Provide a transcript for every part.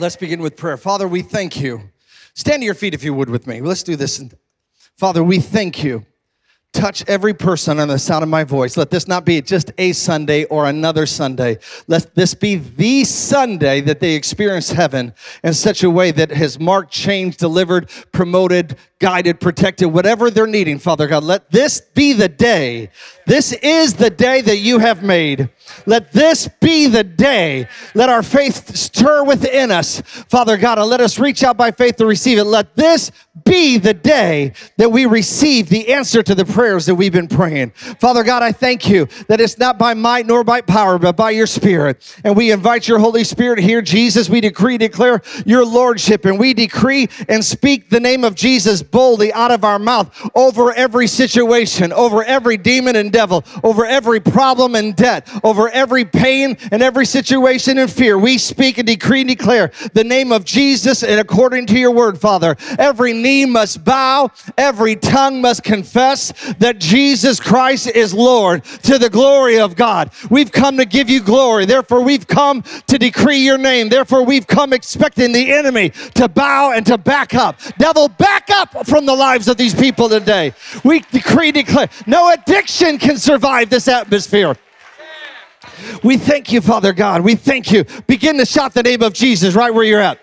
Let's begin with prayer. Father, we thank you. Stand to your feet if you would with me. Let's do this. Father, we thank you. Touch every person on the sound of my voice. Let this not be just a Sunday or another Sunday. Let this be the Sunday that they experience heaven in such a way that has marked, changed, delivered, promoted, guided, protected, whatever they're needing, Father God. Let this be the day. This is the day that you have made. Let this be the day. Let our faith stir within us, Father God, and let us reach out by faith to receive it. Let this be the day that we receive the answer to the prayers that we've been praying. Father God, I thank you that it's not by might nor by power, but by your Spirit. And we invite your Holy Spirit here, Jesus. We decree, declare your Lordship, and we decree and speak the name of Jesus boldly out of our mouth over every situation, over every demon and devil, over every problem and debt, over every pain and every situation and fear. We speak and decree and declare the name of Jesus and according to your word, Father. Every knee must bow, every tongue must confess that Jesus Christ is Lord to the glory of God. We've come to give you glory. Therefore, we've come to decree your name. Therefore, we've come expecting the enemy to bow and to back up. Devil, back up from the lives of these people today. We decree, declare, no addiction can survive this atmosphere. We thank you, Father God. We thank you. Begin to shout the name of Jesus right where you're at.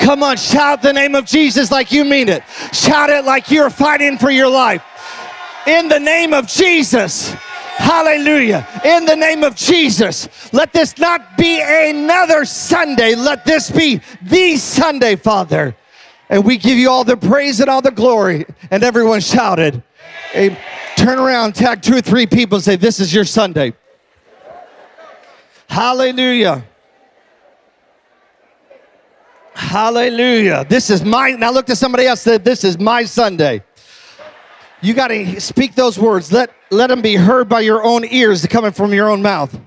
Come on, shout the name of Jesus like you mean it. Shout it like you're fighting for your life. In the name of Jesus. Hallelujah. In the name of Jesus. Let this not be another Sunday. Let this be the Sunday, Father. And we give you all the praise and all the glory. And everyone shouted. Amen. Turn around, tag two or three people, and say, This is your Sunday. Hallelujah. Hallelujah. This is my, now look to somebody else that this is my Sunday. You got to speak those words. Let, let them be heard by your own ears coming from your own mouth.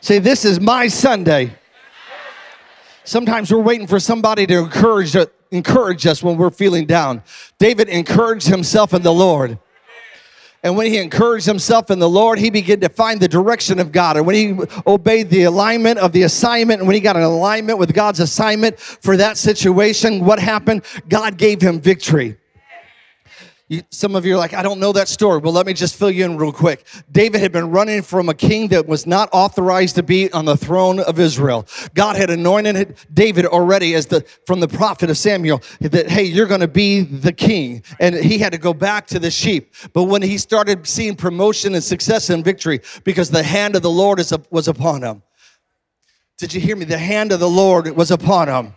Say, this is my Sunday. Sometimes we're waiting for somebody to encourage, encourage us when we're feeling down. David encouraged himself in the Lord. And when he encouraged himself in the Lord, he began to find the direction of God. And when he obeyed the alignment of the assignment, and when he got an alignment with God's assignment for that situation, what happened? God gave him victory. You, some of you are like, I don't know that story. Well, let me just fill you in real quick. David had been running from a king that was not authorized to be on the throne of Israel. God had anointed David already as the from the prophet of Samuel that hey, you're going to be the king, and he had to go back to the sheep. But when he started seeing promotion and success and victory, because the hand of the Lord is, was upon him. Did you hear me? The hand of the Lord was upon him.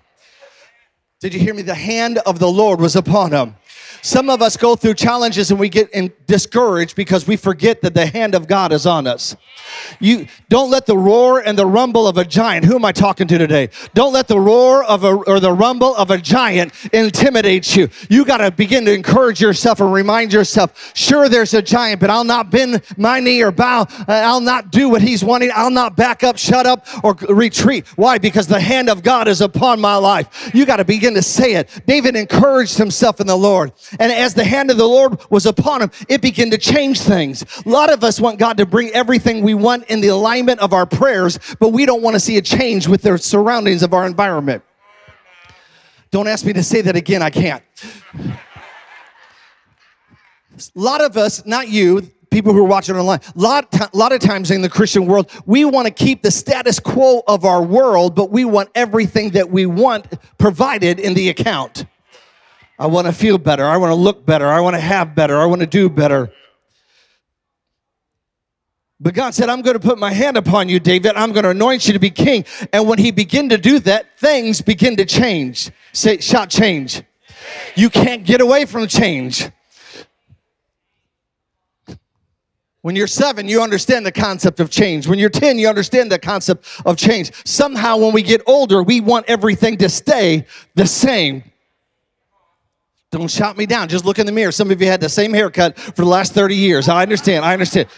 Did you hear me? The hand of the Lord was upon him. Some of us go through challenges and we get discouraged because we forget that the hand of God is on us. You don't let the roar and the rumble of a giant. Who am I talking to today? Don't let the roar of a or the rumble of a giant intimidate you. You got to begin to encourage yourself and remind yourself. Sure, there's a giant, but I'll not bend my knee or bow. Uh, I'll not do what he's wanting. I'll not back up, shut up, or retreat. Why? Because the hand of God is upon my life. You got to begin to say it. David encouraged himself in the Lord. And as the hand of the Lord was upon him, it began to change things. A lot of us want God to bring everything we want in the alignment of our prayers, but we don't want to see a change with the surroundings of our environment. Don't ask me to say that again, I can't. A lot of us, not you, people who are watching online, a lot, a lot of times in the Christian world, we want to keep the status quo of our world, but we want everything that we want provided in the account. I want to feel better. I want to look better. I want to have better. I want to do better. But God said, I'm going to put my hand upon you, David. I'm going to anoint you to be king. And when he began to do that, things begin to change. Say, shout change. You can't get away from change. When you're seven, you understand the concept of change. When you're 10, you understand the concept of change. Somehow, when we get older, we want everything to stay the same. Don't shout me down. Just look in the mirror. Some of you had the same haircut for the last 30 years. I understand. I understand.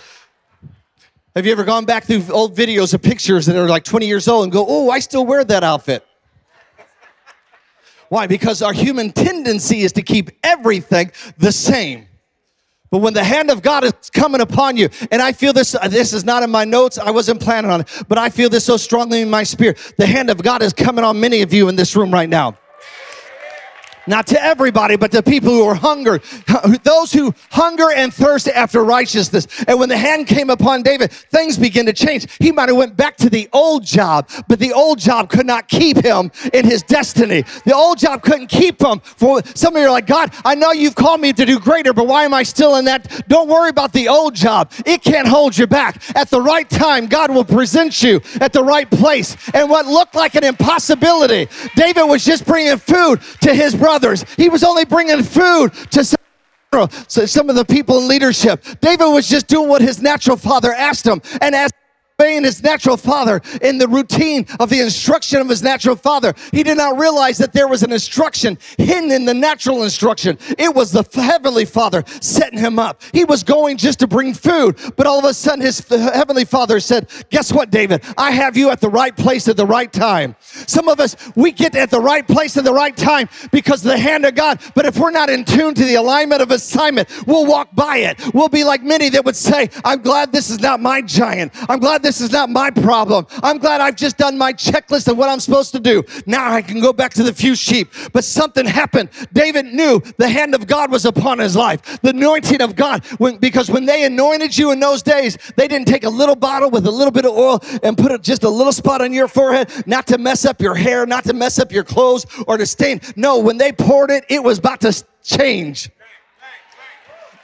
Have you ever gone back through old videos of pictures that are like 20 years old and go, oh, I still wear that outfit? Why? Because our human tendency is to keep everything the same. But when the hand of God is coming upon you, and I feel this, uh, this is not in my notes, I wasn't planning on it, but I feel this so strongly in my spirit. The hand of God is coming on many of you in this room right now. Not to everybody, but to people who are hunger, those who hunger and thirst after righteousness. And when the hand came upon David, things began to change. He might have went back to the old job, but the old job could not keep him in his destiny. The old job couldn't keep him. For some of you are like, God, I know you've called me to do greater, but why am I still in that? Don't worry about the old job. It can't hold you back. At the right time, God will present you at the right place. And what looked like an impossibility, David was just bringing food to his brother brothers. He was only bringing food to some of the people in leadership. David was just doing what his natural father asked him. And as obeying his natural father in the routine of the instruction of his natural father. He did not realize that there was an instruction hidden in the natural instruction. It was the heavenly father setting him up. He was going just to bring food, but all of a sudden his heavenly father said, Guess what, David? I have you at the right place at the right time. Some of us, we get at the right place at the right time because of the hand of God, but if we're not in tune to the alignment of assignment, we'll walk by it. We'll be like many that would say, I'm glad this is not my giant. I'm glad this this is not my problem. I'm glad I've just done my checklist of what I'm supposed to do. Now I can go back to the few sheep. But something happened. David knew the hand of God was upon his life, the anointing of God. When, because when they anointed you in those days, they didn't take a little bottle with a little bit of oil and put just a little spot on your forehead, not to mess up your hair, not to mess up your clothes or to stain. No, when they poured it, it was about to change.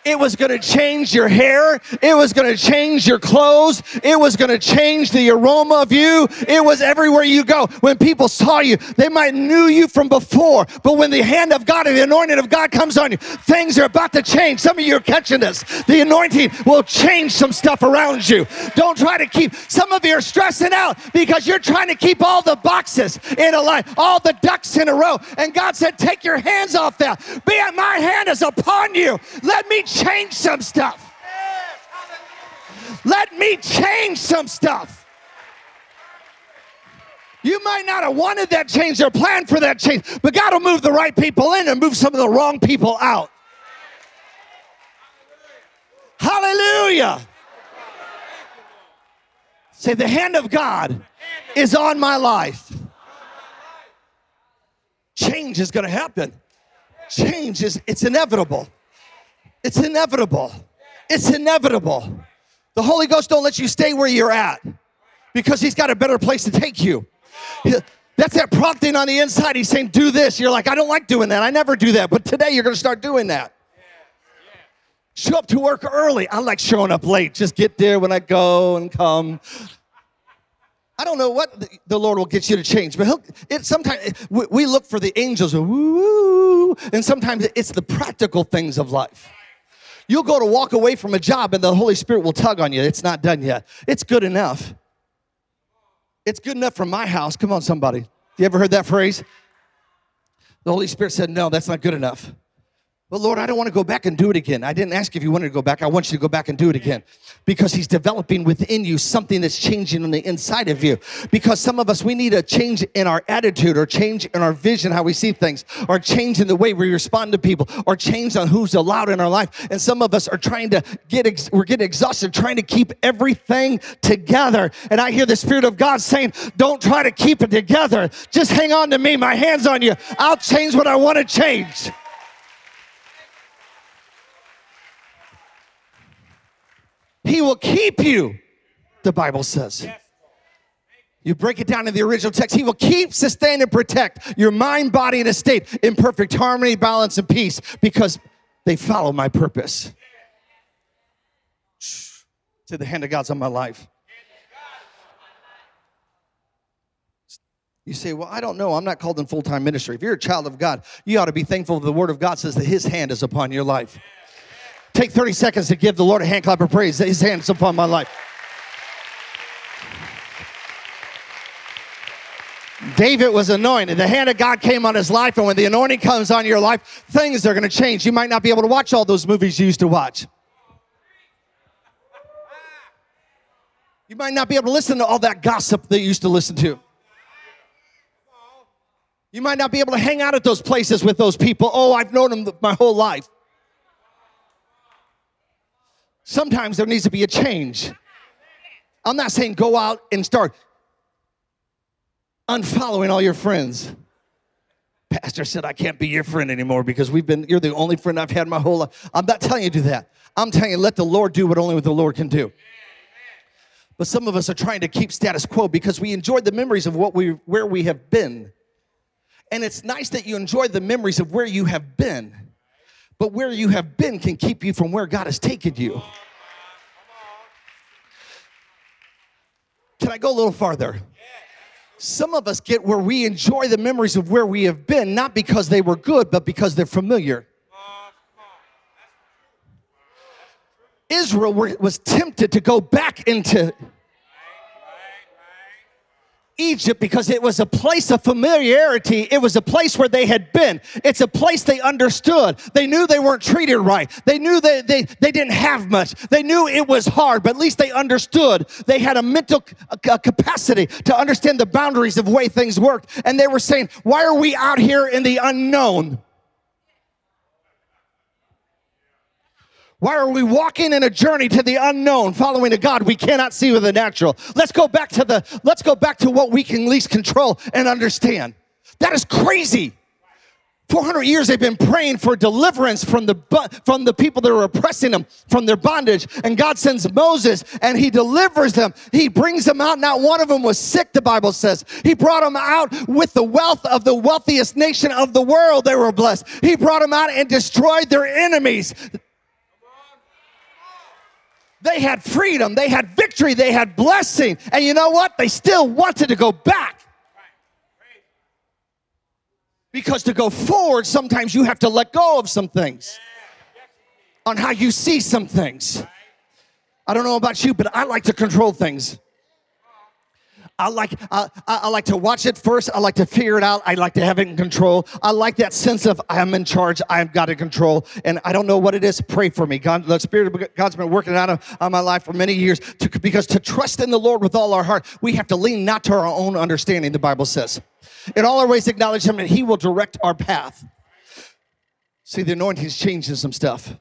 It was going to change your hair. It was going to change your clothes. It was going to change the aroma of you. It was everywhere you go. When people saw you, they might knew you from before, but when the hand of God and the anointing of God comes on you, things are about to change. Some of you are catching this. The anointing will change some stuff around you. Don't try to keep, some of you are stressing out because you're trying to keep all the boxes in a line, all the ducks in a row. And God said, take your hands off that. Be my hand is upon you. Let me some stuff. Let me change some stuff. You might not have wanted that change or planned for that change, but God will move the right people in and move some of the wrong people out. Hallelujah. Say, the hand of God is on my life. Change is going to happen. Change is, it's inevitable. It's inevitable. It's inevitable. The Holy Ghost don't let you stay where you're at because he's got a better place to take you. That's that prompting on the inside. He's saying, do this. You're like, I don't like doing that. I never do that. But today you're going to start doing that. Show up to work early. I like showing up late. Just get there when I go and come. I don't know what the Lord will get you to change, but he'll, it sometimes we look for the angels, and sometimes it's the practical things of life. You'll go to walk away from a job and the Holy Spirit will tug on you. It's not done yet. It's good enough. It's good enough for my house. Come on, somebody. You ever heard that phrase? The Holy Spirit said, No, that's not good enough. But Lord, I don't want to go back and do it again. I didn't ask if you wanted to go back. I want you to go back and do it again because He's developing within you something that's changing on the inside of you. Because some of us, we need a change in our attitude or change in our vision, how we see things, or change in the way we respond to people, or change on who's allowed in our life. And some of us are trying to get, ex- we're getting exhausted trying to keep everything together. And I hear the Spirit of God saying, don't try to keep it together. Just hang on to me. My hand's on you. I'll change what I want to change. He will keep you, the Bible says. You break it down in the original text. He will keep, sustain, and protect your mind, body, and estate in perfect harmony, balance, and peace because they follow my purpose. To the hand of God's on my life. You say, Well, I don't know. I'm not called in full time ministry. If you're a child of God, you ought to be thankful the word of God says that his hand is upon your life. Take 30 seconds to give the Lord a hand clap of praise. His hands upon my life. David was anointed. The hand of God came on his life, and when the anointing comes on your life, things are going to change. You might not be able to watch all those movies you used to watch. You might not be able to listen to all that gossip that you used to listen to. You might not be able to hang out at those places with those people. Oh, I've known them my whole life. Sometimes there needs to be a change. I'm not saying go out and start unfollowing all your friends. Pastor said, I can't be your friend anymore because we've been, you're the only friend I've had my whole life. I'm not telling you to do that. I'm telling you, let the Lord do what only the Lord can do. But some of us are trying to keep status quo because we enjoyed the memories of what we where we have been. And it's nice that you enjoy the memories of where you have been. But where you have been can keep you from where God has taken you. Can I go a little farther? Some of us get where we enjoy the memories of where we have been, not because they were good, but because they're familiar. Israel was tempted to go back into Egypt because it was a place of familiarity. It was a place where they had been. It's a place they understood. They knew they weren't treated right. They knew they, they, they didn't have much. They knew it was hard, but at least they understood. They had a mental capacity to understand the boundaries of way things worked. And they were saying, why are we out here in the unknown? Why are we walking in a journey to the unknown, following a God we cannot see with the natural? Let's go back to the let's go back to what we can least control and understand. That is crazy. 400 years they've been praying for deliverance from the from the people that are oppressing them from their bondage. And God sends Moses and he delivers them. He brings them out. Not one of them was sick the bible says. He brought them out with the wealth of the wealthiest nation of the world. They were blessed. He brought them out and destroyed their enemies they had freedom, they had victory, they had blessing. And you know what? They still wanted to go back. Because to go forward, sometimes you have to let go of some things on how you see some things. I don't know about you, but I like to control things. I like I, I, like to watch it first. I like to figure it out. I like to have it in control. I like that sense of I'm in charge. I've got it control, and I don't know what it is. Pray for me. God, the Spirit of God's been working out of, on my life for many years. To, because to trust in the Lord with all our heart, we have to lean not to our own understanding. The Bible says, in all our ways acknowledge Him, and He will direct our path. See, the anointing's changing some stuff.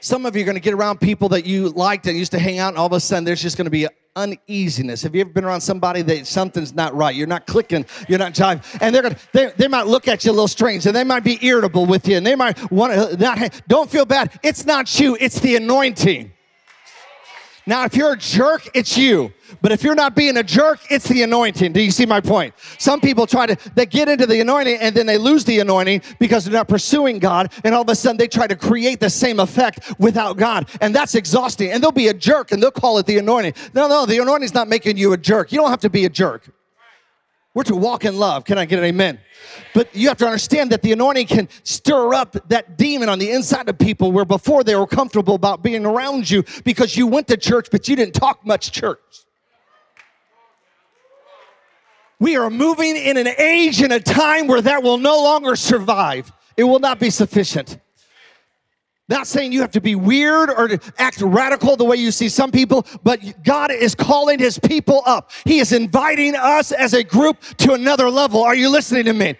Some of you are going to get around people that you liked and used to hang out, and all of a sudden there's just going to be uneasiness. Have you ever been around somebody that something's not right? You're not clicking, you're not jiving, and they're gonna they, they might look at you a little strange, and they might be irritable with you, and they might want to not. Don't feel bad. It's not you. It's the anointing. Now, if you're a jerk, it's you. But if you're not being a jerk, it's the anointing. Do you see my point? Some people try to, they get into the anointing and then they lose the anointing because they're not pursuing God. And all of a sudden they try to create the same effect without God. And that's exhausting. And they'll be a jerk and they'll call it the anointing. No, no, the anointing's not making you a jerk. You don't have to be a jerk. We're to walk in love. Can I get an amen? But you have to understand that the anointing can stir up that demon on the inside of people where before they were comfortable about being around you because you went to church, but you didn't talk much church. We are moving in an age and a time where that will no longer survive. It will not be sufficient. Not saying you have to be weird or to act radical the way you see some people, but God is calling his people up. He is inviting us as a group to another level. Are you listening to me?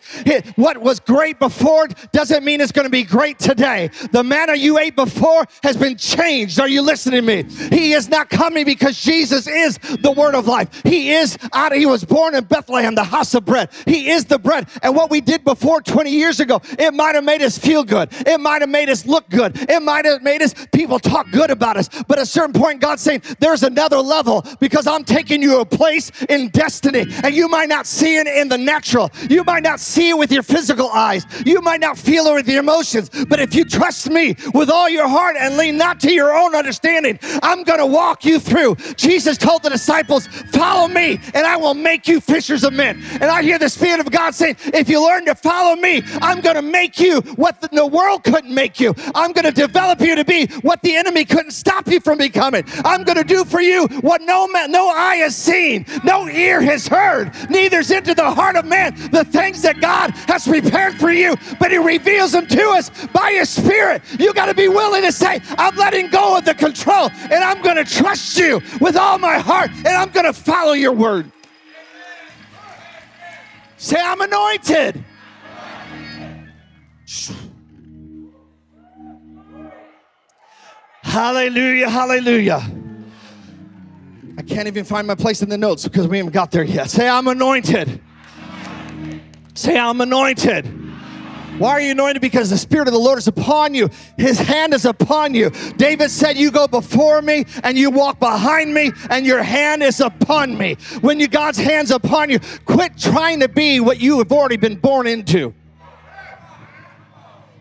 What was great before doesn't mean it's going to be great today. The manna you ate before has been changed. Are you listening to me? He is not coming because Jesus is the word of life. He is out, he was born in Bethlehem, the house of bread. He is the bread. And what we did before 20 years ago, it might have made us feel good. It might have made us look good. It might have made us people talk good about us. But at a certain point, God's saying, there's another level because I'm taking you a place in destiny. And you might not see it in the natural. You might not see it with your physical eyes. You might not feel it with your emotions. But if you trust me with all your heart and lean not to your own understanding, I'm going to walk you through. Jesus told the disciples, follow me and I will make you fishers of men. And I hear the Spirit of God saying, if you learn to follow me, I'm going to make you what the world couldn't make you. I'm going to develop you to be what the enemy couldn't stop you from becoming. I'm going to do for you what no man, no eye has seen, no ear has heard, neither's into the heart of man the things that God has prepared for you, but He reveals them to us by His Spirit. You got to be willing to say, I'm letting go of the control and I'm going to trust you with all my heart and I'm going to follow your word. Say, I'm anointed. Hallelujah, hallelujah. I can't even find my place in the notes because we haven't got there yet. Say, I'm anointed. Say, I'm anointed. Why are you anointed? Because the Spirit of the Lord is upon you. His hand is upon you. David said, You go before me and you walk behind me, and your hand is upon me. When you God's hand's upon you, quit trying to be what you have already been born into.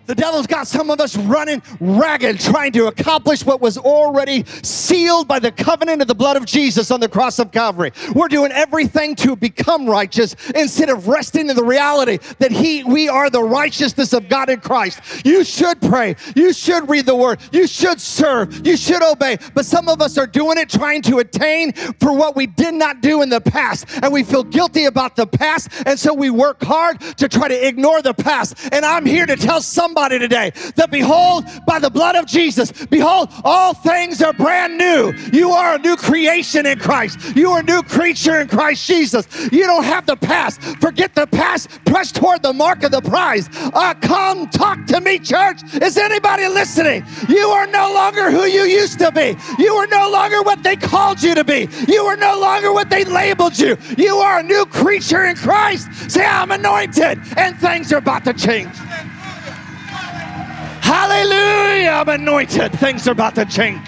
The devil's got some of us running ragged, trying to accomplish what was already sealed by the covenant of the blood of Jesus on the cross of Calvary. We're doing everything to become righteous instead of resting in the reality that He, we are the righteousness of God in Christ. You should pray. You should read the word. You should serve. You should obey. But some of us are doing it trying to attain for what we did not do in the past. And we feel guilty about the past. And so we work hard to try to ignore the past. And I'm here to tell some somebody today that behold, by the blood of Jesus, behold, all things are brand new. You are a new creation in Christ. You are a new creature in Christ Jesus. You don't have the past. Forget the past. Press toward the mark of the prize. Uh, come talk to me, church. Is anybody listening? You are no longer who you used to be. You are no longer what they called you to be. You are no longer what they labeled you. You are a new creature in Christ. Say, I'm anointed, and things are about to change. Hallelujah, I'm anointed. Things are about to change.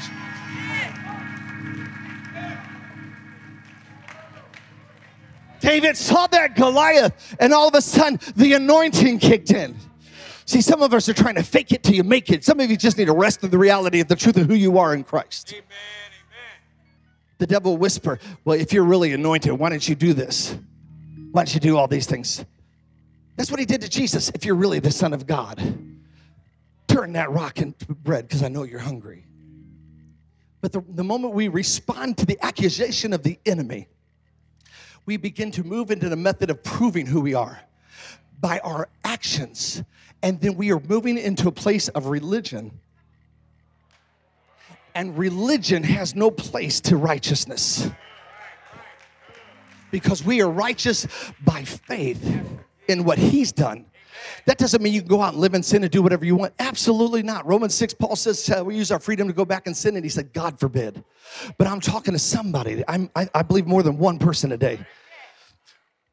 David saw that Goliath, and all of a sudden the anointing kicked in. See, some of us are trying to fake it till you make it. Some of you just need to rest in the reality of the truth of who you are in Christ. Amen, amen. The devil whisper, Well, if you're really anointed, why don't you do this? Why don't you do all these things? That's what he did to Jesus. If you're really the Son of God, turn that rock into bread because I know you're hungry. But the, the moment we respond to the accusation of the enemy, we begin to move into the method of proving who we are by our actions. And then we are moving into a place of religion. And religion has no place to righteousness because we are righteous by faith in what he's done that doesn't mean you can go out and live in sin and do whatever you want. Absolutely not. Romans 6, Paul says uh, we use our freedom to go back and sin, and he said, God forbid. But I'm talking to somebody. I'm, I, I believe more than one person a day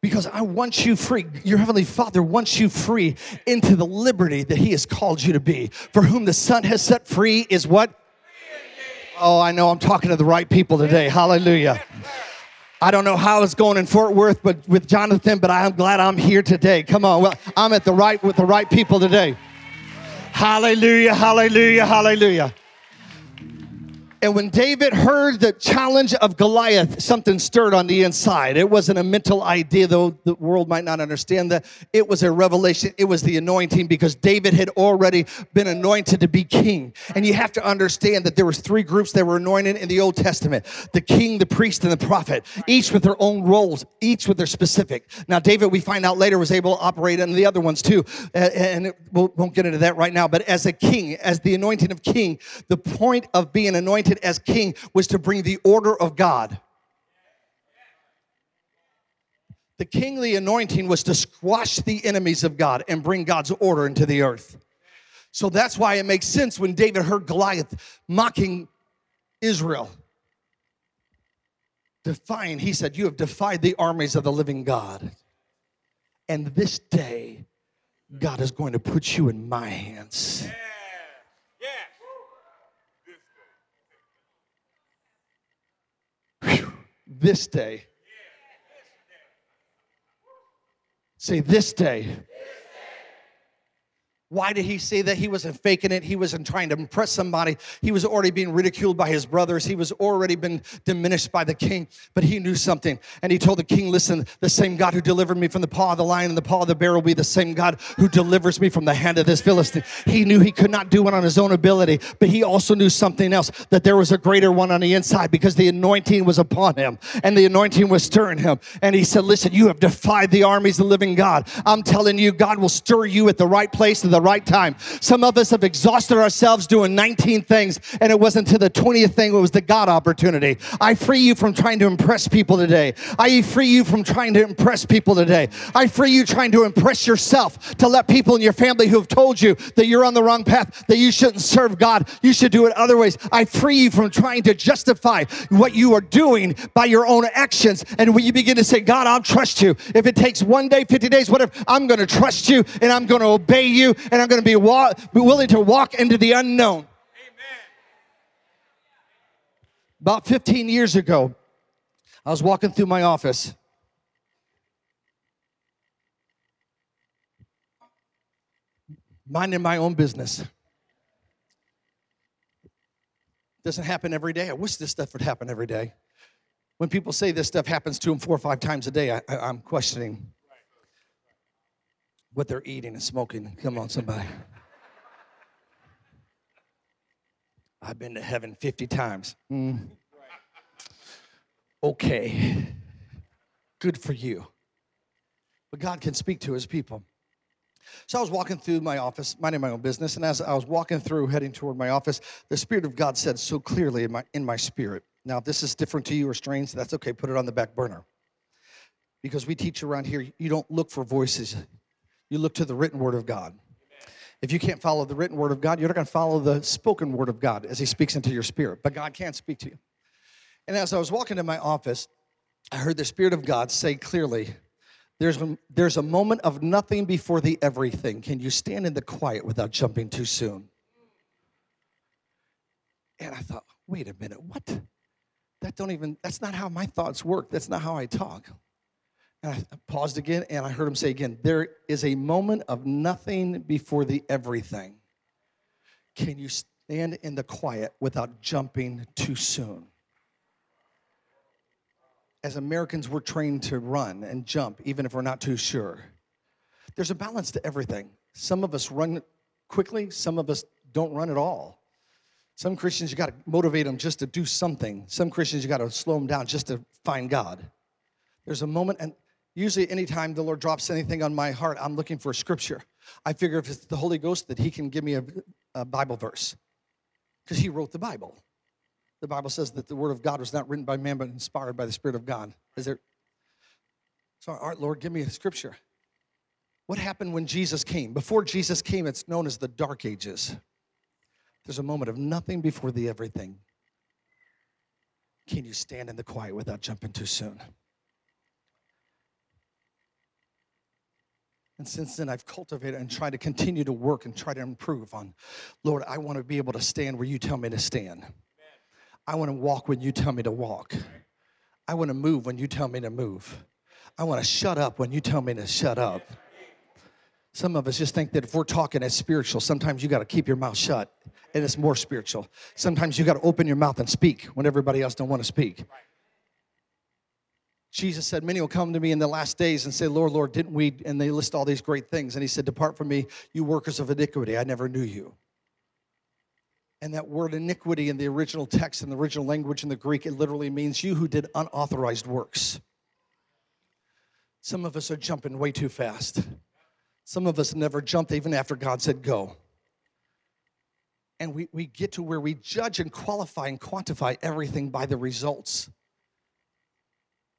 because I want you free. Your Heavenly Father wants you free into the liberty that He has called you to be. For whom the Son has set free is what? Oh, I know I'm talking to the right people today. Hallelujah. I don't know how it's going in Fort Worth, but with Jonathan, but I'm glad I'm here today. Come on, well, I'm at the right with the right people today. Hallelujah, hallelujah, hallelujah. And when David heard the challenge of Goliath, something stirred on the inside. It wasn't a mental idea, though the world might not understand that. It was a revelation. It was the anointing because David had already been anointed to be king. And you have to understand that there was three groups that were anointed in the Old Testament: the king, the priest, and the prophet, each with their own roles, each with their specific. Now, David, we find out later, was able to operate in the other ones too. And we won't get into that right now. But as a king, as the anointing of king, the point of being anointed anointed as king was to bring the order of God. The kingly anointing was to squash the enemies of God and bring God's order into the earth. So that's why it makes sense when David heard Goliath mocking Israel. Defying, he said, You have defied the armies of the living God. And this day, God is going to put you in my hands. Yeah. This day. Say, this day. Why did he say that? He wasn't faking it. He wasn't trying to impress somebody. He was already being ridiculed by his brothers. He was already been diminished by the king, but he knew something. And he told the king, listen, the same God who delivered me from the paw of the lion and the paw of the bear will be the same God who delivers me from the hand of this Philistine. He knew he could not do it on his own ability, but he also knew something else, that there was a greater one on the inside because the anointing was upon him and the anointing was stirring him. And he said, listen, you have defied the armies of the living God. I'm telling you, God will stir you at the right place at the right time. Some of us have exhausted ourselves doing 19 things, and it wasn't to the 20th thing, it was the God opportunity. I free you from trying to impress people today. I free you from trying to impress people today. I free you trying to impress yourself to let people in your family who have told you that you're on the wrong path, that you shouldn't serve God, you should do it other ways. I free you from trying to justify what you are doing by your own actions. And when you begin to say, God, I'll trust you. If it takes one day, 50 days, whatever, I'm going to trust you and I'm going to obey you and I'm going to be, wa- be willing to walk into the unknown. About 15 years ago, I was walking through my office. Minding my own business. Doesn't happen every day. I wish this stuff would happen every day. When people say this stuff happens to them four or five times a day, I, I, am questioning what they're eating and smoking. Come on, somebody. I've been to heaven 50 times. Mm. Okay. Good for you. But God can speak to his people. So I was walking through my office, minding my own business, and as I was walking through, heading toward my office, the Spirit of God said so clearly in my, in my spirit. Now, if this is different to you or strange, that's okay, put it on the back burner. Because we teach around here, you don't look for voices, you look to the written word of God. If you can't follow the written word of God, you're not going to follow the spoken word of God as He speaks into your spirit. But God can speak to you. And as I was walking to my office, I heard the Spirit of God say clearly, there's a, there's a moment of nothing before the everything. Can you stand in the quiet without jumping too soon? And I thought, wait a minute, what? That don't even, that's not how my thoughts work. That's not how I talk. And I paused again and I heard him say again, there is a moment of nothing before the everything. Can you stand in the quiet without jumping too soon? as Americans, we're trained to run and jump, even if we're not too sure. There's a balance to everything. Some of us run quickly, some of us don't run at all. Some Christians, you got to motivate them just to do something. Some Christians, you got to slow them down just to find God. There's a moment, and usually, anytime the Lord drops anything on my heart, I'm looking for a scripture. I figure if it's the Holy Ghost, that He can give me a, a Bible verse because He wrote the Bible. The Bible says that the word of God was not written by man, but inspired by the Spirit of God. Is there? So, all right, Lord, give me a scripture. What happened when Jesus came? Before Jesus came, it's known as the Dark Ages. There's a moment of nothing before the everything. Can you stand in the quiet without jumping too soon? And since then, I've cultivated and tried to continue to work and try to improve on, Lord, I want to be able to stand where you tell me to stand. I want to walk when you tell me to walk. I want to move when you tell me to move. I want to shut up when you tell me to shut up. Some of us just think that if we're talking as spiritual, sometimes you got to keep your mouth shut and it's more spiritual. Sometimes you got to open your mouth and speak when everybody else don't want to speak. Jesus said, Many will come to me in the last days and say, Lord, Lord, didn't we? And they list all these great things. And he said, Depart from me, you workers of iniquity. I never knew you. And that word iniquity in the original text, in the original language in the Greek, it literally means you who did unauthorized works. Some of us are jumping way too fast. Some of us never jumped even after God said go. And we, we get to where we judge and qualify and quantify everything by the results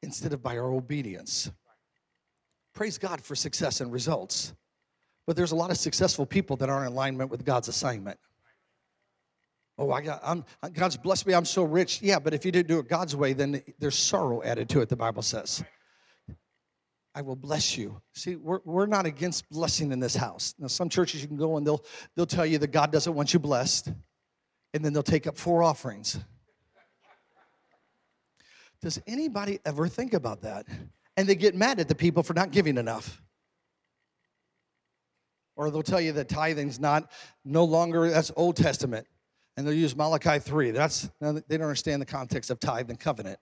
instead of by our obedience. Praise God for success and results. But there's a lot of successful people that aren't in alignment with God's assignment. Oh, I got, I'm, God's blessed me. I'm so rich. Yeah, but if you didn't do it God's way, then there's sorrow added to it, the Bible says. I will bless you. See, we're, we're not against blessing in this house. Now, some churches you can go and they'll, they'll tell you that God doesn't want you blessed, and then they'll take up four offerings. Does anybody ever think about that? And they get mad at the people for not giving enough. Or they'll tell you that tithing's not no longer, that's Old Testament and they'll use Malachi 3. That's they don't understand the context of tithe and covenant.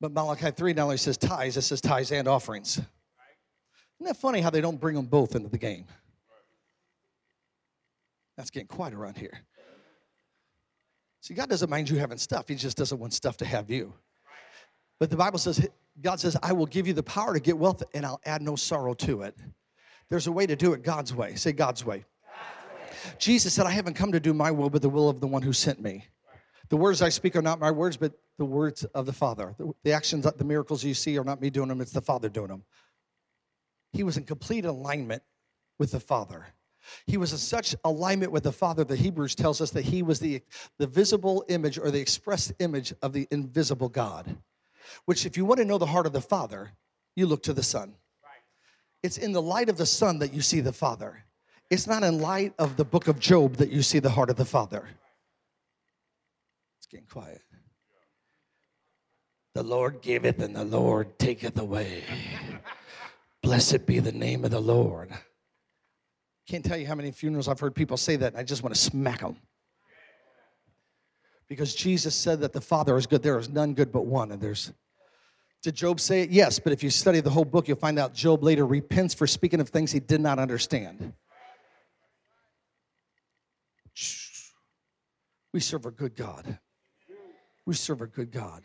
But Malachi 3 not only says tithes, it says tithes and offerings. Isn't that funny how they don't bring them both into the game? That's getting quiet around here. See, God doesn't mind you having stuff, He just doesn't want stuff to have you. But the Bible says, God says, I will give you the power to get wealth and I'll add no sorrow to it. There's a way to do it God's way. Say God's way. Jesus said, I haven't come to do my will, but the will of the one who sent me. The words I speak are not my words, but the words of the Father. The, the actions, the miracles you see are not me doing them, it's the Father doing them. He was in complete alignment with the Father. He was in such alignment with the Father that Hebrews tells us that he was the, the visible image or the expressed image of the invisible God. Which, if you want to know the heart of the Father, you look to the Son. It's in the light of the Son that you see the Father. It's not in light of the book of Job that you see the heart of the Father. It's getting quiet. The Lord giveth and the Lord taketh away. Blessed be the name of the Lord. Can't tell you how many funerals I've heard people say that, and I just want to smack them. Because Jesus said that the Father is good. There is none good but one, and there's did Job say it? Yes, but if you study the whole book, you'll find out Job later repents for speaking of things he did not understand. We serve a good God. We serve a good God.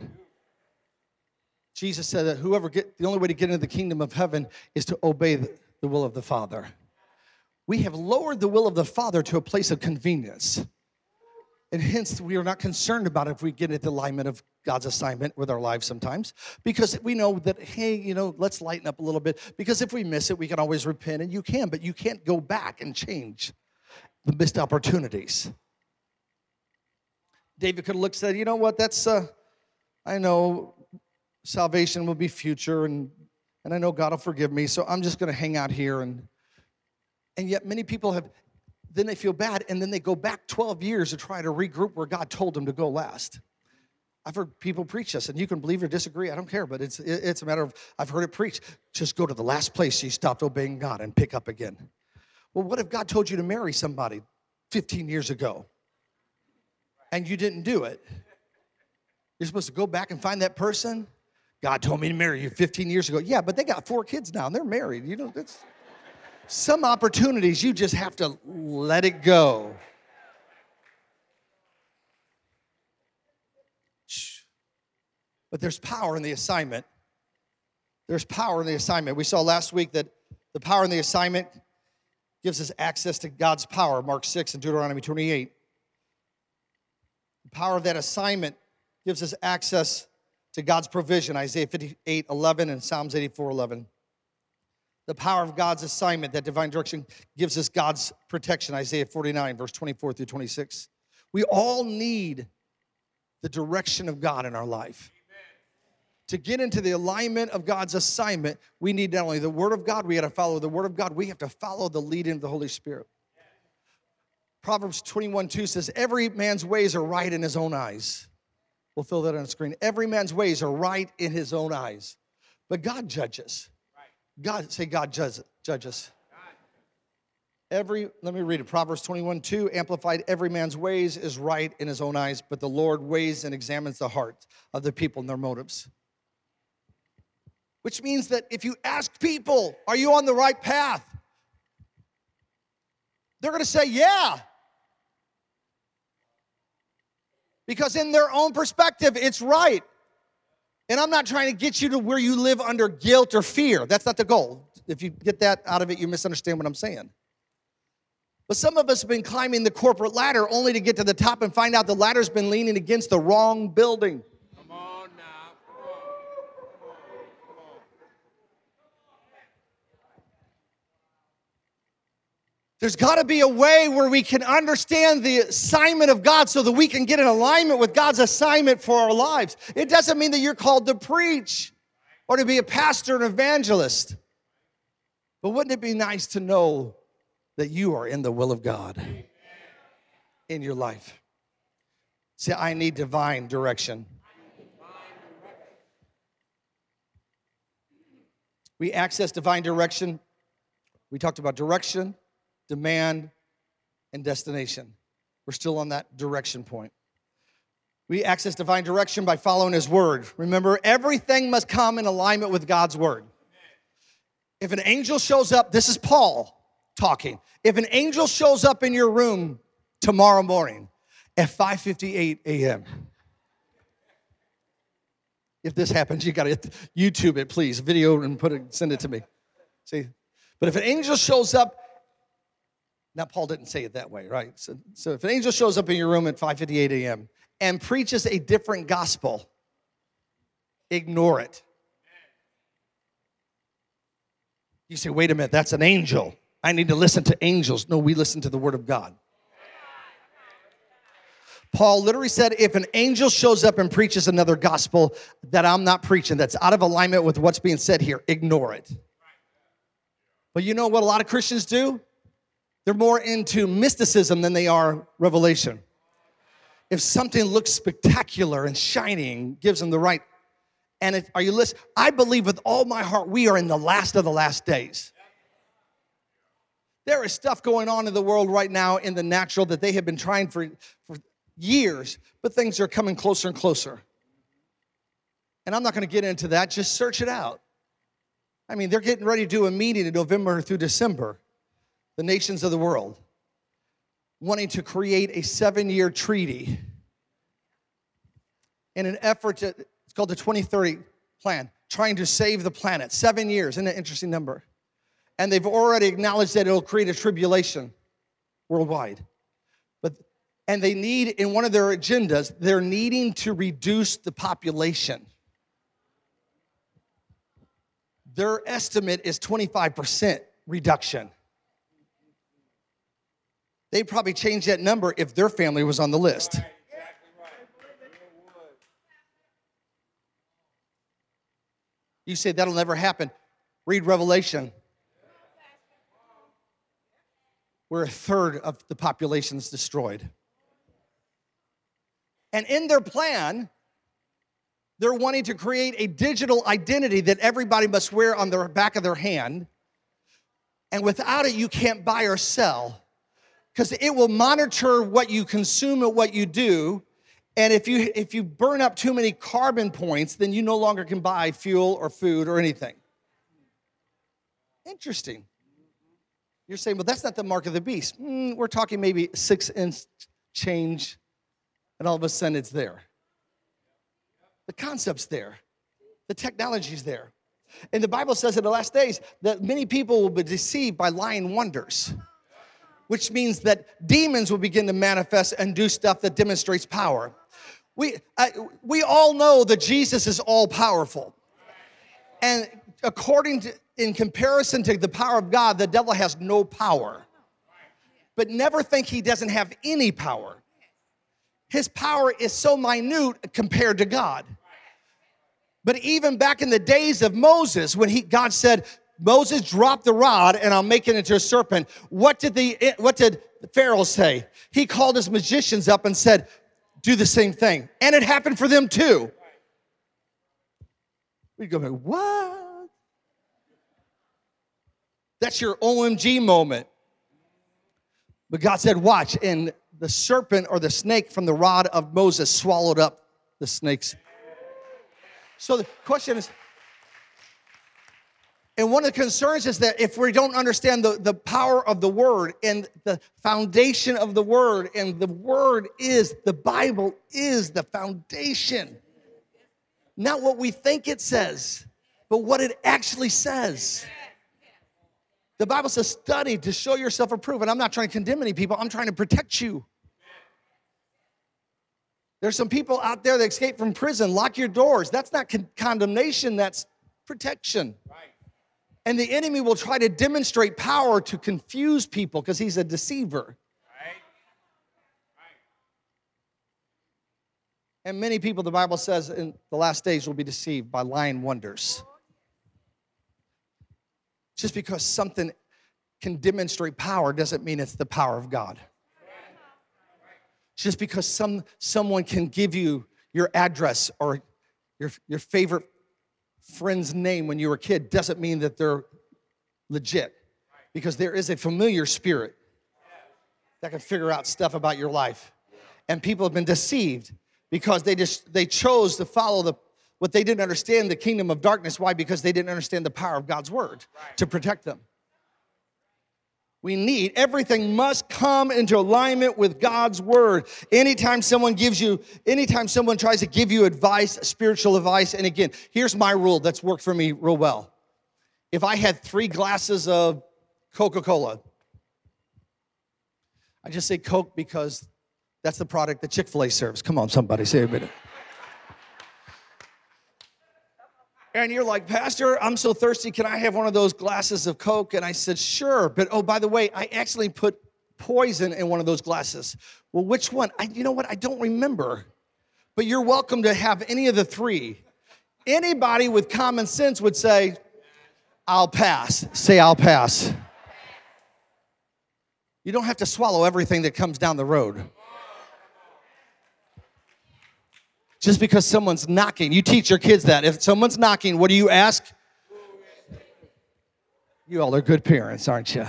Jesus said that whoever get the only way to get into the kingdom of heaven is to obey the, the will of the Father. We have lowered the will of the Father to a place of convenience. And hence, we are not concerned about if we get into alignment of God's assignment with our lives sometimes, because we know that, hey, you know, let's lighten up a little bit. Because if we miss it, we can always repent, and you can, but you can't go back and change the missed opportunities. David could have looked and said, you know what, that's, uh, I know salvation will be future and and I know God will forgive me, so I'm just going to hang out here and and yet many people have then they feel bad and then they go back 12 years to try to regroup where God told them to go last. I've heard people preach this, and you can believe or disagree. I don't care, but it's it's a matter of I've heard it preached. Just go to the last place you stopped obeying God and pick up again. Well, what if God told you to marry somebody 15 years ago and you didn't do it? You're supposed to go back and find that person God told me to marry you 15 years ago. Yeah, but they got four kids now and they're married. You know, that's some opportunities you just have to let it go. But there's power in the assignment. There's power in the assignment. We saw last week that the power in the assignment gives us access to God's power, Mark 6 and Deuteronomy 28. The power of that assignment gives us access to God's provision, Isaiah 58 11 and Psalms 84 11. The power of God's assignment, that divine direction, gives us God's protection, Isaiah 49, verse 24 through 26. We all need the direction of God in our life. To get into the alignment of God's assignment, we need not only the Word of God, we got to follow the Word of God, we have to follow the leading of the Holy Spirit. Proverbs 21 2 says, Every man's ways are right in his own eyes. We'll fill that on the screen. Every man's ways are right in his own eyes, but God judges. God, say, God judges. judges. Every, let me read it. Proverbs 21 2, amplified, every man's ways is right in his own eyes, but the Lord weighs and examines the heart of the people and their motives. Which means that if you ask people, are you on the right path? They're gonna say, yeah. because in their own perspective, it's right. And I'm not trying to get you to where you live under guilt or fear. That's not the goal. If you get that out of it, you misunderstand what I'm saying. But some of us have been climbing the corporate ladder only to get to the top and find out the ladder's been leaning against the wrong building. There's got to be a way where we can understand the assignment of God so that we can get in alignment with God's assignment for our lives. It doesn't mean that you're called to preach or to be a pastor and evangelist. But wouldn't it be nice to know that you are in the will of God in your life? Say, I need divine direction. We access divine direction. We talked about direction demand, and destination. We're still on that direction point. We access divine direction by following His Word. Remember, everything must come in alignment with God's Word. If an angel shows up, this is Paul talking. If an angel shows up in your room tomorrow morning at 5:58 a.m., if this happens, you got to YouTube it, please, video and put it, send it to me. See, But if an angel shows up, now Paul didn't say it that way, right? So, so if an angel shows up in your room at 5:58 a.m. and preaches a different gospel, ignore it. You say, wait a minute, that's an angel. I need to listen to angels. No, we listen to the word of God. Paul literally said, if an angel shows up and preaches another gospel that I'm not preaching, that's out of alignment with what's being said here, ignore it. But you know what a lot of Christians do? They're more into mysticism than they are revelation. If something looks spectacular and shining, gives them the right. And are you listening? I believe with all my heart we are in the last of the last days. There is stuff going on in the world right now in the natural that they have been trying for, for years, but things are coming closer and closer. And I'm not going to get into that, just search it out. I mean, they're getting ready to do a meeting in November through December, the nations of the world, wanting to create a seven year treaty in an effort to, it's called the 2030 plan, trying to save the planet. Seven years, isn't an interesting number? And they've already acknowledged that it'll create a tribulation worldwide. But and they need in one of their agendas, they're needing to reduce the population. Their estimate is 25% reduction. They'd probably change that number if their family was on the list. You say that'll never happen. Read Revelation. Where a third of the population is destroyed. And in their plan, they're wanting to create a digital identity that everybody must wear on the back of their hand. And without it, you can't buy or sell because it will monitor what you consume and what you do. And if you if you burn up too many carbon points, then you no longer can buy fuel or food or anything. Interesting. You're saying, well, that's not the mark of the beast. Mm, we're talking maybe six inch change and all of a sudden it's there. The concept's there, the technology's there. And the Bible says in the last days that many people will be deceived by lying wonders, which means that demons will begin to manifest and do stuff that demonstrates power. We, I, we all know that Jesus is all powerful. And according to, in comparison to the power of God, the devil has no power. But never think he doesn't have any power his power is so minute compared to God. But even back in the days of Moses, when he, God said, Moses, dropped the rod and I'll make it into a serpent. What did the what did Pharaoh say? He called his magicians up and said, do the same thing. And it happened for them too. We go, what? That's your OMG moment. But God said, watch, and the serpent or the snake from the rod of Moses swallowed up the snakes. So the question is, and one of the concerns is that if we don't understand the, the power of the word and the foundation of the word, and the word is, the Bible is the foundation. Not what we think it says, but what it actually says. The Bible says, study to show yourself approved. And I'm not trying to condemn any people, I'm trying to protect you. There's some people out there that escape from prison. Lock your doors. That's not con- condemnation, that's protection. Right. And the enemy will try to demonstrate power to confuse people because he's a deceiver. And many people, the Bible says, in the last days will be deceived by lying wonders. Just because something can demonstrate power doesn't mean it's the power of God. Just because some, someone can give you your address or your, your favorite friend's name when you were a kid doesn't mean that they're legit. Because there is a familiar spirit that can figure out stuff about your life. And people have been deceived because they just they chose to follow the what they didn't understand the kingdom of darkness. Why? Because they didn't understand the power of God's word to protect them. We need everything must come into alignment with God's word. Anytime someone gives you, anytime someone tries to give you advice, spiritual advice, and again, here's my rule that's worked for me real well. If I had three glasses of Coca Cola. I just say Coke because that's the product that Chick fil A serves. Come on, somebody, say a minute. And you're like, Pastor, I'm so thirsty. Can I have one of those glasses of Coke? And I said, Sure. But oh, by the way, I actually put poison in one of those glasses. Well, which one? I, you know what? I don't remember. But you're welcome to have any of the three. Anybody with common sense would say, I'll pass. Say, I'll pass. You don't have to swallow everything that comes down the road. Just because someone's knocking, you teach your kids that. If someone's knocking, what do you ask? You all are good parents, aren't you?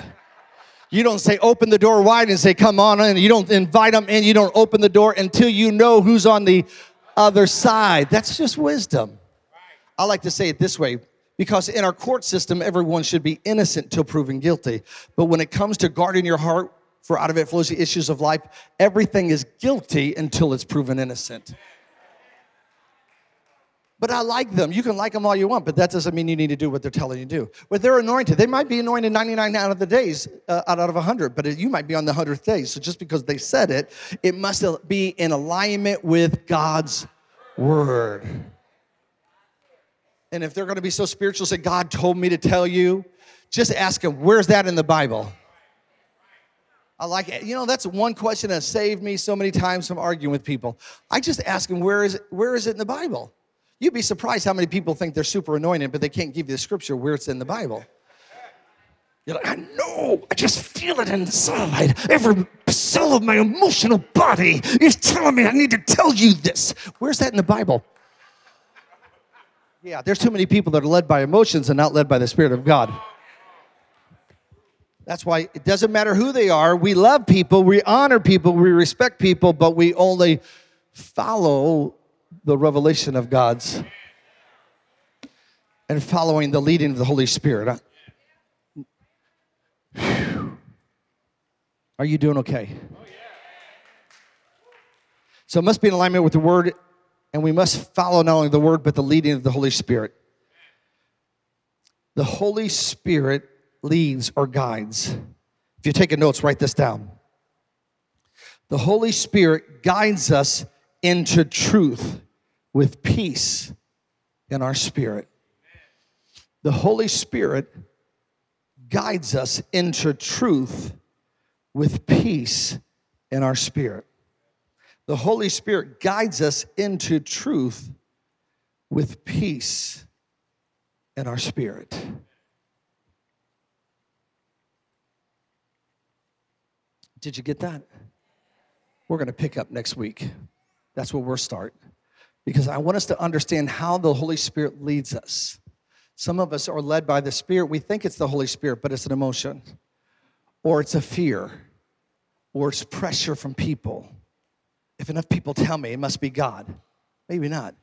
You don't say open the door wide and say come on in. You don't invite them in. You don't open the door until you know who's on the other side. That's just wisdom. I like to say it this way because in our court system, everyone should be innocent till proven guilty. But when it comes to guarding your heart, for out of it flows the issues of life, everything is guilty until it's proven innocent. But I like them. You can like them all you want, but that doesn't mean you need to do what they're telling you to do. But they're anointed. They might be anointed 99 out of the days, uh, out of 100, but you might be on the 100th day. So just because they said it, it must be in alignment with God's word. And if they're going to be so spiritual, say, God told me to tell you, just ask them, where's that in the Bible? I like it. You know, that's one question that saved me so many times from arguing with people. I just ask them, where is where is it in the Bible? You'd be surprised how many people think they're super anointed, but they can't give you the scripture where it's in the Bible. You're like, I know, I just feel it inside. Every cell of my emotional body is telling me I need to tell you this. Where's that in the Bible? Yeah, there's too many people that are led by emotions and not led by the Spirit of God. That's why it doesn't matter who they are. We love people, we honor people, we respect people, but we only follow the revelation of God's and following the leading of the Holy Spirit. Are you doing okay? So it must be in alignment with the word and we must follow not only the word, but the leading of the Holy Spirit. The Holy Spirit leads or guides. If you're taking notes, write this down. The Holy Spirit guides us into truth with peace in our spirit. The Holy Spirit guides us into truth with peace in our spirit the Holy Spirit guides us into truth with peace in our spirit. Did you get that? We're going to pick up next week. That's where we'll start. Because I want us to understand how the Holy Spirit leads us. Some of us are led by the Spirit. We think it's the Holy Spirit, but it's an emotion, or it's a fear, or it's pressure from people if enough people tell me it must be God, maybe not.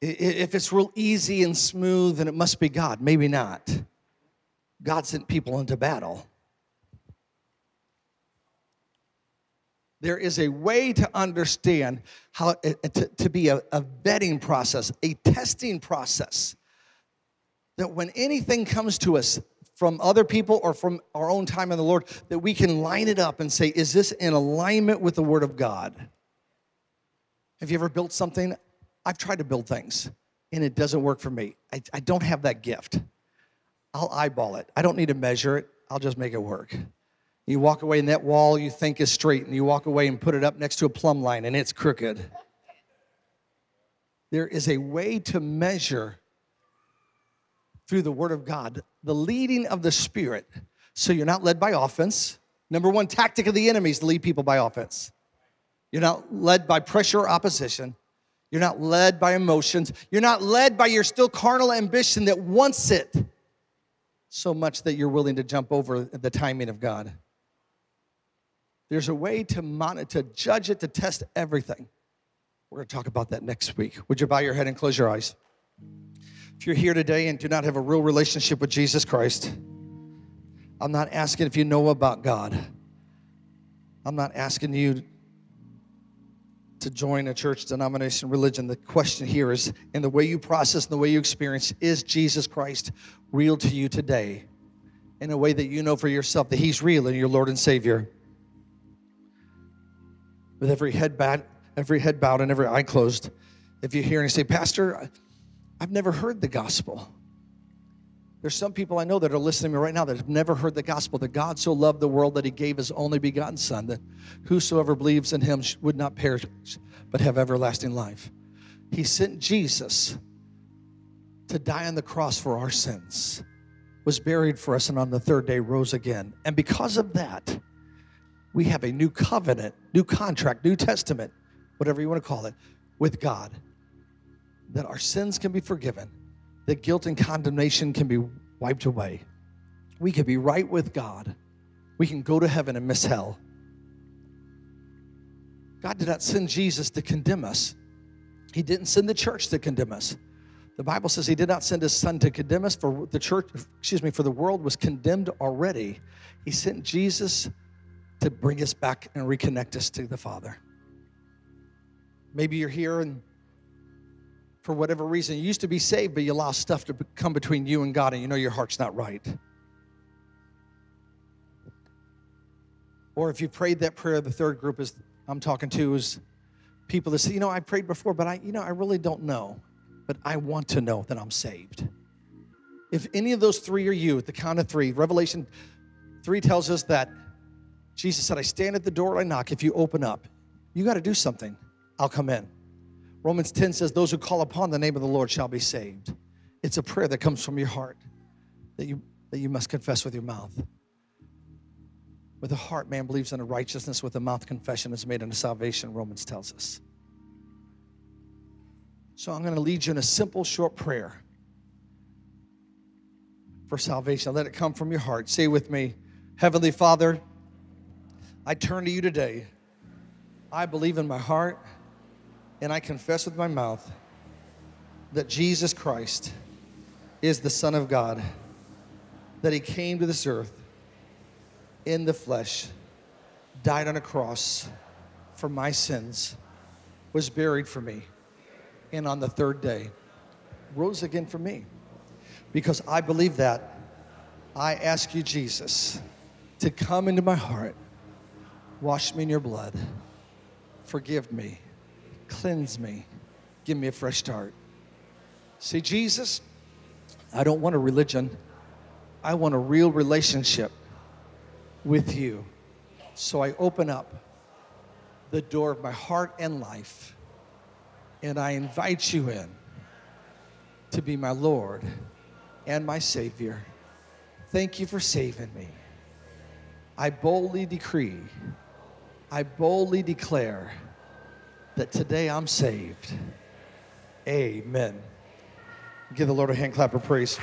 If it's real easy and smooth, then it must be God, maybe not. God sent people into battle. There is a way to understand how eh, eh, to, to be a, a vetting process, a testing process. That when anything comes to us from other people or from our own time in the Lord that we can line it up and say, is this in alignment with the Word of God? Have you ever built something? I've tried to build things and it doesn't work for me. I, I don't have that gift. I'll eyeball it. I don't need to measure it, I'll just make it work. You walk away and that wall you think is straight, and you walk away and put it up next to a plumb line and it's crooked. There is a way to measure through the Word of God, the leading of the Spirit. So you're not led by offense. Number one tactic of the enemy is to lead people by offense. You're not led by pressure or opposition. You're not led by emotions. You're not led by your still carnal ambition that wants it so much that you're willing to jump over the timing of God. There's a way to monitor, to judge it, to test everything. We're going to talk about that next week. Would you bow your head and close your eyes? If you're here today and do not have a real relationship with Jesus Christ, I'm not asking if you know about God. I'm not asking you to join a church, denomination, religion. The question here is in the way you process and the way you experience, is Jesus Christ real to you today? in a way that you know for yourself that He's real and your Lord and Savior. With every head bowed, every head bowed and every eye closed, if you hear and say, Pastor, I've never heard the gospel. There's some people I know that are listening to me right now that have never heard the gospel that God so loved the world that he gave his only begotten Son, that whosoever believes in him would not perish but have everlasting life. He sent Jesus to die on the cross for our sins, was buried for us, and on the third day rose again. And because of that, we have a new covenant, new contract, new testament, whatever you want to call it, with God. That our sins can be forgiven, that guilt and condemnation can be wiped away. We can be right with God. We can go to heaven and miss hell. God did not send Jesus to condemn us. He didn't send the church to condemn us. The Bible says he did not send his son to condemn us, for the church, excuse me, for the world was condemned already. He sent Jesus to bring us back and reconnect us to the Father. Maybe you're here and for whatever reason you used to be saved, but you allowed stuff to come between you and God, and you know your heart's not right. Or if you prayed that prayer, the third group is I'm talking to is people that say, you know, I prayed before, but I, you know, I really don't know but I want to know that I'm saved. If any of those three are you, the count of three, Revelation 3 tells us that Jesus said, I stand at the door I knock. If you open up, you got to do something. I'll come in. Romans 10 says, Those who call upon the name of the Lord shall be saved. It's a prayer that comes from your heart that you, that you must confess with your mouth. With the heart, man believes in a righteousness, with the mouth, confession is made unto salvation, Romans tells us. So I'm going to lead you in a simple, short prayer for salvation. Let it come from your heart. Say with me Heavenly Father, I turn to you today. I believe in my heart and I confess with my mouth that Jesus Christ is the Son of God, that He came to this earth in the flesh, died on a cross for my sins, was buried for me and on the third day rose again for me. Because I believe that, I ask you, Jesus, to come into my heart, wash me in your blood, forgive me, cleanse me, give me a fresh start. See, Jesus, I don't want a religion, I want a real relationship with you. So I open up the door of my heart and life and I invite you in to be my Lord and my Savior. Thank you for saving me. I boldly decree, I boldly declare that today I'm saved. Amen. Give the Lord a hand clap of praise.